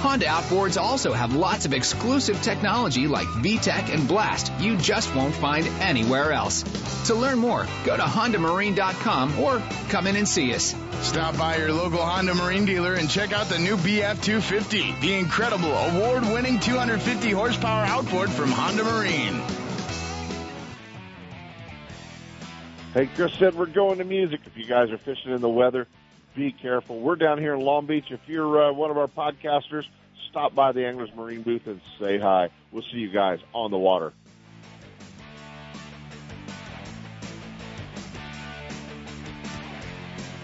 Honda outboards also have lots of exclusive technology like VTEC and Blast you just won't find anywhere else. To learn more, go to HondaMarine.com or come in and see us. Stop by your local Honda Marine dealer and check out the new BF250, the incredible award-winning 250 horsepower outboard from Honda Marine. Hey, Chris said we're going to music. If you guys are fishing in the weather, be careful. We're down here in Long Beach. If you're uh, one of our podcasters, stop by the Anglers Marine booth and say hi. We'll see you guys on the water.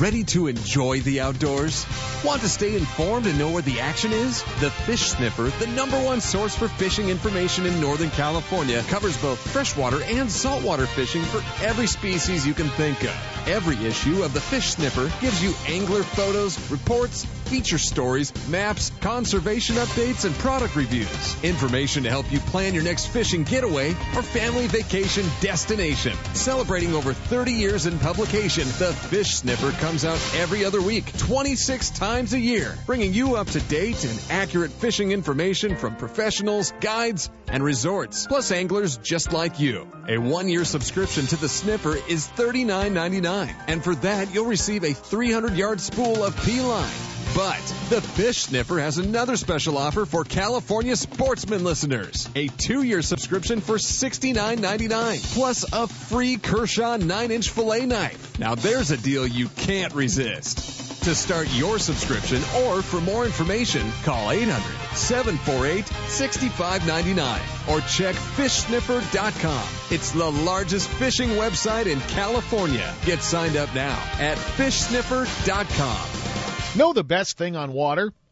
Ready to enjoy the outdoors? Want to stay informed and know where the action is? The Fish Sniffer, the number one source for fishing information in Northern California, covers both freshwater and saltwater fishing for every species you can think of. Every issue of the Fish Sniffer gives you angler photos, reports, feature stories, maps, conservation updates, and product reviews. Information to help you plan your next fishing getaway or family vacation destination. Celebrating over 30 years in publication, the Fish Sniffer comes out every other week, 26 times a year, bringing you up to date and accurate fishing information from professionals, guides, and resorts, plus anglers just like you. A one-year subscription to the Sniffer is $39.99, and for that you'll receive a 300-yard spool of P-line. But the Fish Sniffer has another special offer for California sportsman listeners. A two-year subscription for $69.99 plus a free Kershaw 9-inch fillet knife. Now there's a deal you can't resist. To start your subscription or for more information, call 800-748-6599 or check fishsniffer.com. It's the largest fishing website in California. Get signed up now at fishsniffer.com. Know the best thing on water?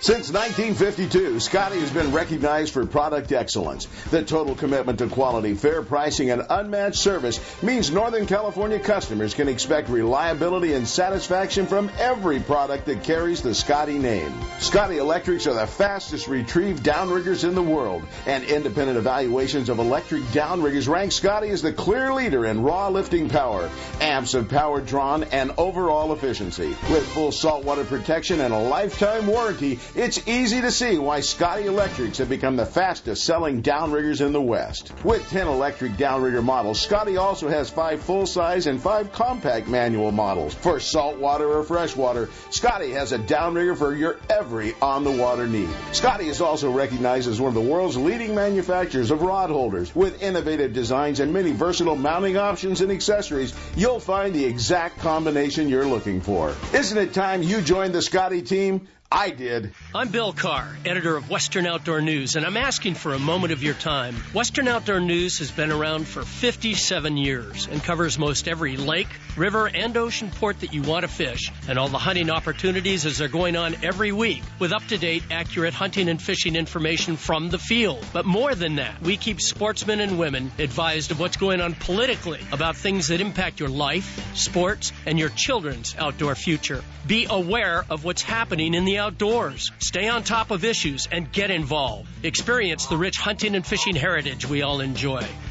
Since 1952, Scotty has been recognized for product excellence. The total commitment to quality, fair pricing, and unmatched service means Northern California customers can expect reliability and satisfaction from every product that carries the Scotty name. Scotty Electrics are the fastest retrieved downriggers in the world, and independent evaluations of electric downriggers rank Scotty as the clear leader in raw lifting power, amps of power drawn, and overall efficiency. With full saltwater protection and a lifetime warranty, it's easy to see why Scotty Electrics have become the fastest selling downriggers in the West. With 10 electric downrigger models, Scotty also has 5 full size and 5 compact manual models. For saltwater or freshwater, Scotty has a downrigger for your every on the water need. Scotty is also recognized as one of the world's leading manufacturers of rod holders. With innovative designs and many versatile mounting options and accessories, you'll find the exact combination you're looking for. Isn't it time you joined the Scotty team? I did. I'm Bill Karr, editor of Western Outdoor News, and I'm asking for a moment of your time. Western Outdoor News has been around for 57 years and covers most every lake, river, and ocean port that you want to fish, and all the hunting opportunities as they're going on every week with up to date, accurate hunting and fishing information from the field. But more than that, we keep sportsmen and women advised of what's going on politically about things that impact your life, sports, and your children's outdoor future. Be aware of what's happening in the outdoors. Stay on top of issues and get involved. Experience the rich hunting and fishing heritage we all enjoy.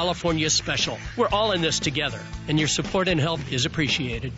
California Special. We're all in this together, and your support and help is appreciated.